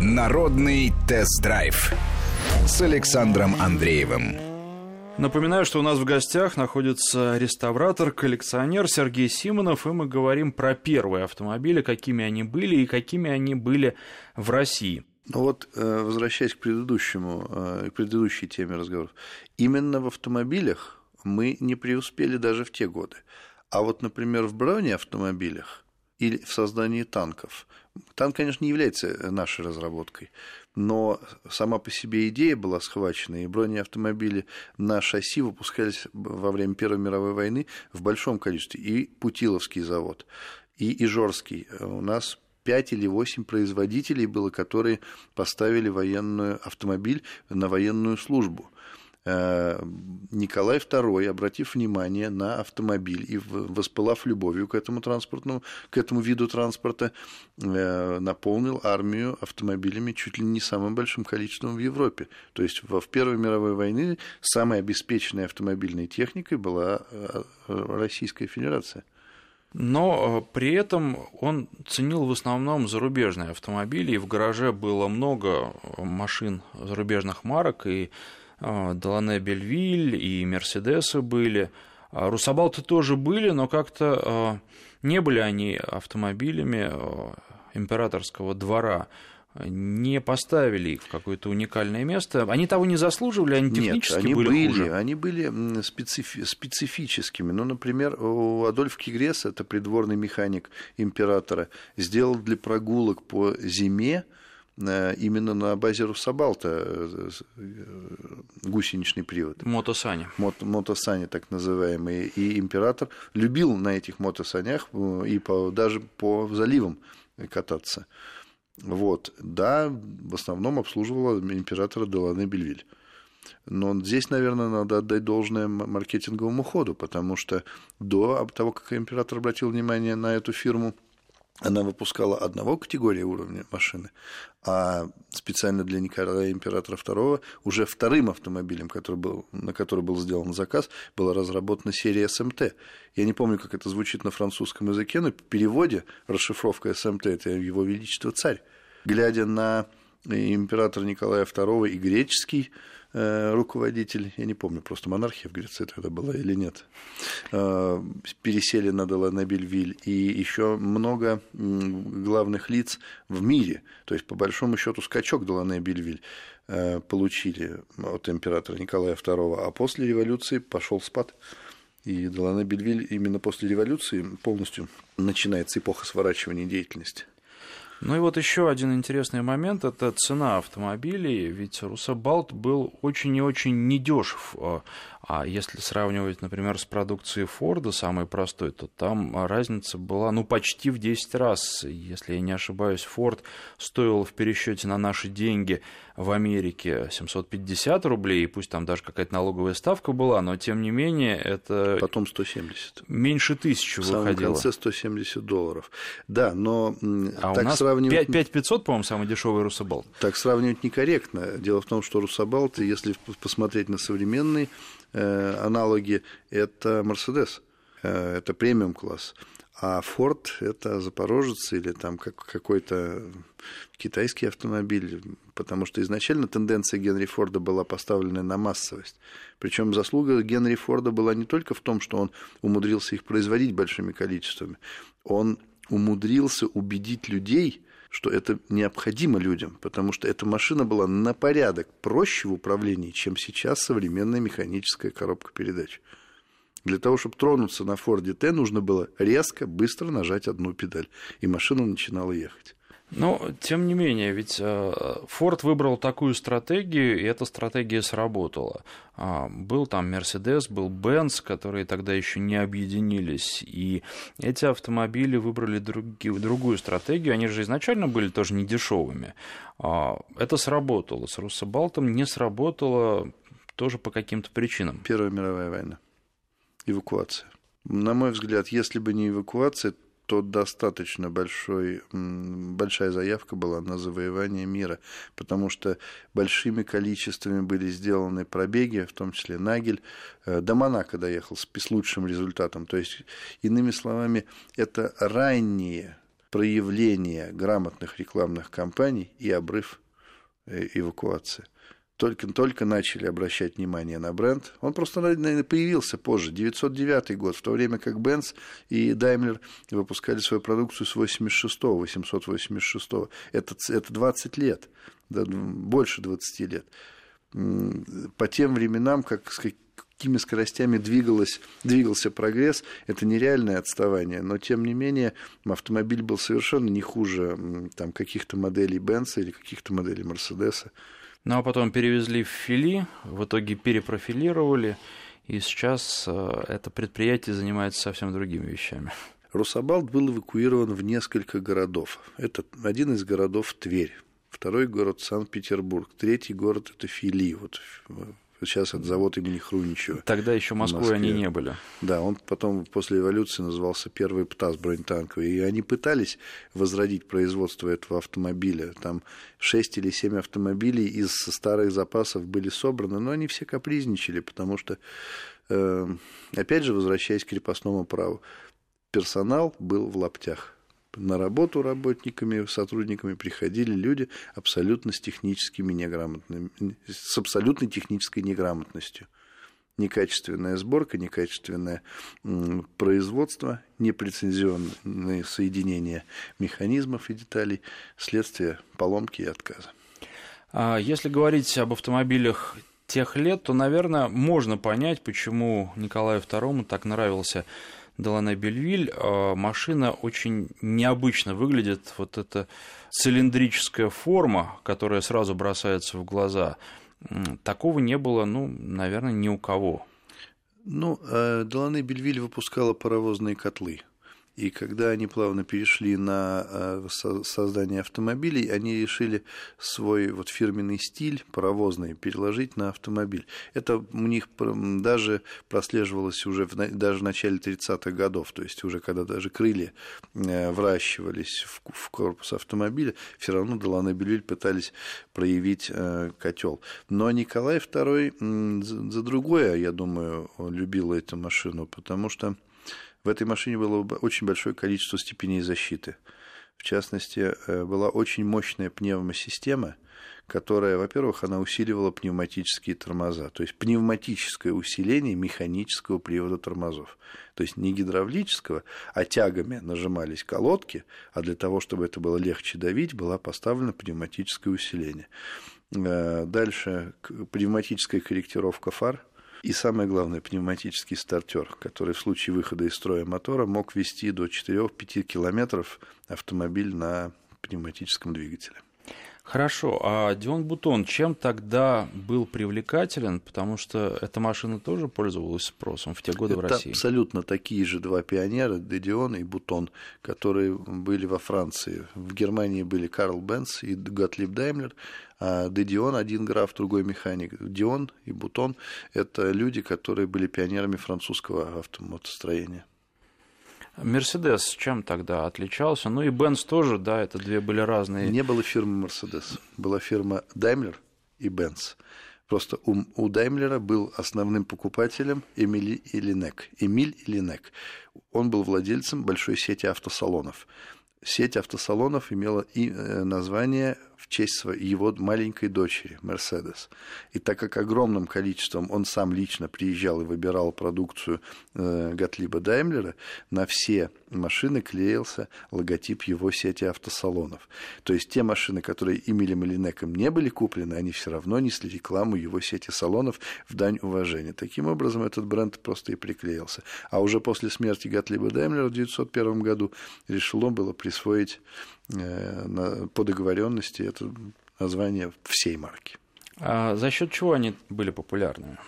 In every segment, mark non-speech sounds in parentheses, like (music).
Народный тест-драйв с Александром Андреевым. Напоминаю, что у нас в гостях находится реставратор, коллекционер Сергей Симонов, и мы говорим про первые автомобили, какими они были и какими они были в России. Ну вот, э, возвращаясь к предыдущему, э, к предыдущей теме разговоров, именно в автомобилях мы не преуспели даже в те годы. А вот, например, в бронеавтомобилях или в создании танков. Танк, конечно, не является нашей разработкой, но сама по себе идея была схвачена, и бронеавтомобили на шасси выпускались во время Первой мировой войны в большом количестве. И Путиловский завод, и Ижорский. У нас пять или восемь производителей было, которые поставили военную автомобиль на военную службу – Э, Николай II, обратив внимание на автомобиль и воспылав любовью к этому транспортному, к этому виду транспорта, э, наполнил армию автомобилями чуть ли не самым большим количеством в Европе. То есть в Первой мировой войне самой обеспеченной автомобильной техникой была э, Российская Федерация. Но при этом он ценил в основном зарубежные автомобили, и в гараже было много машин зарубежных марок, и Делане Бельвиль и Мерседесы были. А, Русабалты тоже были, но как-то а, не были они автомобилями императорского двора не поставили их в какое-то уникальное место. Они того не заслуживали, они технически Нет, они были, были хуже. Они были специфи- специфическими. Ну, например, у Адольф Кигрес, это придворный механик императора, сделал для прогулок по зиме именно на базе Руссобалта э, э, гусеничный привод. Мотосани. Мот, мотосани, так называемые. И император любил на этих мотосанях и по, даже по заливам кататься. Вот. Да, в основном обслуживала императора Делане Бельвиль. Но здесь, наверное, надо отдать должное маркетинговому ходу, потому что до того, как император обратил внимание на эту фирму, она выпускала одного категории уровня машины, а специально для Николая Императора II уже вторым автомобилем, который был, на который был сделан заказ, была разработана серия СМТ. Я не помню, как это звучит на французском языке, но в переводе расшифровка СМТ – это «Его Величество Царь». Глядя на императора Николая II и греческий Э, руководитель, я не помню, просто монархия в Греции тогда была или нет, э, пересели на Деланабельвиль, и еще много главных лиц в мире, то есть, по большому счету, скачок Деланабельвиль э, получили от императора Николая II, а после революции пошел спад. И Делане Бельвиль именно после революции полностью начинается эпоха сворачивания деятельности. Ну и вот еще один интересный момент – это цена автомобилей, ведь Русабалт был очень и очень недешев. А, а если сравнивать, например, с продукцией Форда, самой простой, то там разница была ну, почти в 10 раз. Если я не ошибаюсь, Форд стоил в пересчете на наши деньги в Америке 750 рублей, и пусть там даже какая-то налоговая ставка была, но тем не менее это... Потом 170. Меньше тысячи выходило. В конце 170 долларов. Да, но а так у нас сравнивать... 5500, по-моему, самый дешевый Русабалт. Так сравнивать некорректно. Дело в том, что Русабалт, если посмотреть на современный Э, аналоги – это Мерседес, э, это премиум класс. А Форд – это Запорожец или там как, какой-то китайский автомобиль, потому что изначально тенденция Генри Форда была поставлена на массовость. Причем заслуга Генри Форда была не только в том, что он умудрился их производить большими количествами, он умудрился убедить людей, что это необходимо людям, потому что эта машина была на порядок проще в управлении, чем сейчас современная механическая коробка передач. Для того, чтобы тронуться на Форде Т, нужно было резко, быстро нажать одну педаль, и машина начинала ехать. Но, тем не менее, ведь Форд выбрал такую стратегию, и эта стратегия сработала. А, был там Мерседес, был Бенц, которые тогда еще не объединились, и эти автомобили выбрали други, другую стратегию, они же изначально были тоже не дешевыми. А, это сработало, с Руссобалтом не сработало тоже по каким-то причинам. Первая мировая война, эвакуация. На мой взгляд, если бы не эвакуация, то достаточно большой, большая заявка была на завоевание мира, потому что большими количествами были сделаны пробеги, в том числе Нагель, э, до Монако доехал с лучшим результатом. То есть, иными словами, это ранние проявление грамотных рекламных кампаний и обрыв э, эвакуации. Только-только начали обращать внимание на бренд. Он просто, наверное, появился позже, 909 год, в то время как Benz и Daimler выпускали свою продукцию с 86 886 это, это 20 лет, да, больше 20 лет. По тем временам, как, с какими скоростями двигалось, двигался прогресс, это нереальное отставание, но тем не менее автомобиль был совершенно не хуже там, каких-то моделей Бенца или каких-то моделей Мерседеса. Ну а потом перевезли в Фили, в итоге перепрофилировали, и сейчас э, это предприятие занимается совсем другими вещами. Русабалт был эвакуирован в несколько городов. Это один из городов Тверь, второй город Санкт-Петербург, третий город это Фили, вот Сейчас это завод имени Хруничева. Тогда еще Москвой они не были. Да, он потом после эволюции назывался первый ПТАС бронетанковый. И они пытались возродить производство этого автомобиля. Там 6 или 7 автомобилей из старых запасов были собраны, но они все капризничали, потому что, э, опять же, возвращаясь к крепостному праву, персонал был в лаптях на работу работниками, сотрудниками приходили люди абсолютно с техническими неграмотными, с абсолютной технической неграмотностью. Некачественная сборка, некачественное производство, непрецензионные соединения механизмов и деталей, следствие поломки и отказа. А если говорить об автомобилях тех лет, то, наверное, можно понять, почему Николаю II так нравился Делане Бельвиль, а, машина очень необычно выглядит. Вот эта цилиндрическая форма, которая сразу бросается в глаза, такого не было, ну, наверное, ни у кого. Ну, э, Делане Бельвиль выпускала паровозные котлы. И когда они плавно перешли на э, создание автомобилей, они решили свой вот фирменный стиль паровозный переложить на автомобиль. Это у них даже прослеживалось уже в, даже в начале 30-х годов, то есть уже когда даже крылья э, вращивались в, в корпус автомобиля, все равно Делане Бельвиль пытались проявить э, котел. Но Николай II за другое, я думаю, любил эту машину, потому что в этой машине было очень большое количество степеней защиты. В частности, э, была очень мощная пневмосистема, которая, во-первых, она усиливала пневматические тормоза, то есть пневматическое усиление механического привода тормозов. То есть не гидравлического, а тягами нажимались колодки, а для того, чтобы это было легче давить, была поставлена пневматическое усиление. Э, дальше пневматическая корректировка фар – и самое главное, пневматический стартер, который в случае выхода из строя мотора мог вести до 4-5 километров автомобиль на пневматическом двигателе. Хорошо, а Дион Бутон чем тогда был привлекателен? Потому что эта машина тоже пользовалась спросом в те годы Это в России. абсолютно такие же два пионера, Дедион и Бутон, которые были во Франции. В Германии были Карл Бенц и Готлиб Даймлер, а Дедион один граф, другой механик. Дион и Бутон – это люди, которые были пионерами французского автомотостроения. Мерседес чем тогда отличался? Ну и Бенц тоже, да, это две были разные. Не было фирмы Мерседес, была фирма Daimler и Benz. Просто у, у Даймлера был основным покупателем Эмили Иллинек. Эмиль Иллинек. Он был владельцем большой сети автосалонов. Сеть автосалонов имела и э, название в честь его маленькой дочери, Мерседес. И так как огромным количеством он сам лично приезжал и выбирал продукцию э, Готлиба Даймлера, на все машины клеился логотип его сети автосалонов. То есть те машины, которые Эмилем Малинеком не были куплены, они все равно несли рекламу его сети салонов в дань уважения. Таким образом, этот бренд просто и приклеился. А уже после смерти Готлиба Даймлера в 1901 году решено было присвоить по договоренности это название всей марки. А за счет чего они были популярны?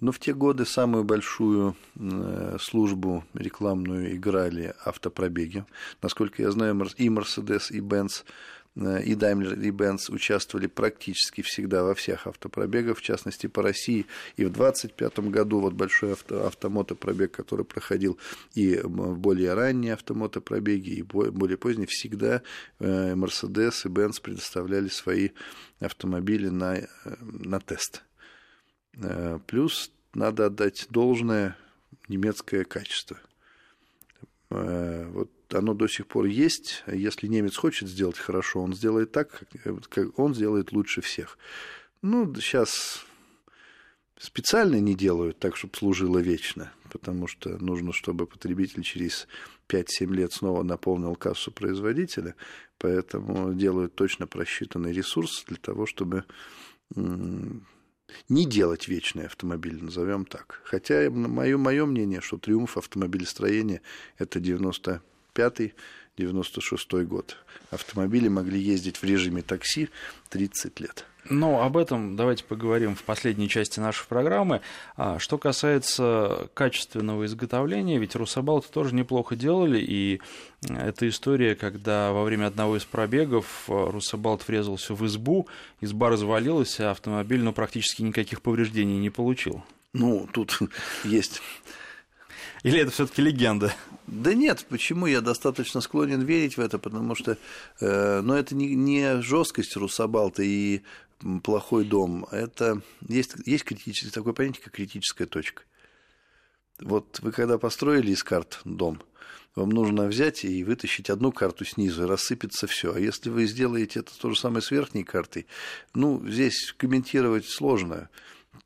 Но в те годы самую большую э, службу рекламную играли автопробеги. Насколько я знаю, и Mercedes, и Benz Э, и Daimler, и Benz участвовали практически всегда во всех автопробегах, в частности по России. И в 2025 году вот большой авто, автомотопробег, который проходил и более ранние автомотопробеги, и более поздние, всегда э, Mercedes и Benz предоставляли свои автомобили на, э, на тест. Плюс надо отдать должное немецкое качество. Вот оно до сих пор есть. Если немец хочет сделать хорошо, он сделает так, как он сделает лучше всех. Ну, сейчас специально не делают так, чтобы служило вечно, потому что нужно, чтобы потребитель через 5-7 лет снова наполнил кассу производителя, поэтому делают точно просчитанный ресурс для того, чтобы не делать вечный автомобиль, назовем так. Хотя мое, мое мнение, что триумф автомобилестроения – это 95-й, 96 год. Автомобили могли ездить в режиме такси 30 лет. Ну, об этом давайте поговорим в последней части нашей программы. А, что касается качественного изготовления, ведь Русабалты тоже неплохо делали, и эта история, когда во время одного из пробегов а, Русабалт врезался в избу, изба развалилась, а автомобиль ну, практически никаких повреждений не получил. Ну, тут (laughs) есть или это все-таки легенда? Да нет, почему? Я достаточно склонен верить в это, потому что э, но это не, не жесткость Русабалта и плохой дом. Это есть, есть критическое, такое понятие, как критическая точка. Вот вы когда построили из карт дом, вам нужно взять и вытащить одну карту снизу, и рассыпется все. А если вы сделаете это то же самое с верхней картой, ну, здесь комментировать сложно.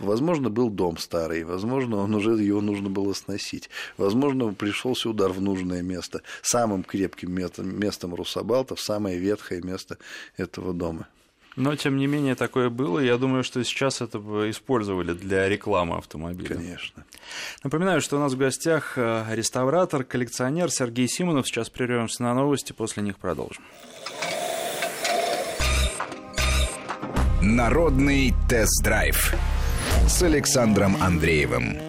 Возможно, был дом старый, возможно, он уже его нужно было сносить. Возможно, пришелся удар в нужное место. Самым крепким местом, местом Русабалтов, самое ветхое место этого дома. Но, тем не менее, такое было. Я думаю, что сейчас это бы использовали для рекламы автомобиля. Конечно. Напоминаю, что у нас в гостях э, реставратор, коллекционер Сергей Симонов. Сейчас прервемся на новости, после них продолжим. Народный тест-драйв с Александром Андреевым.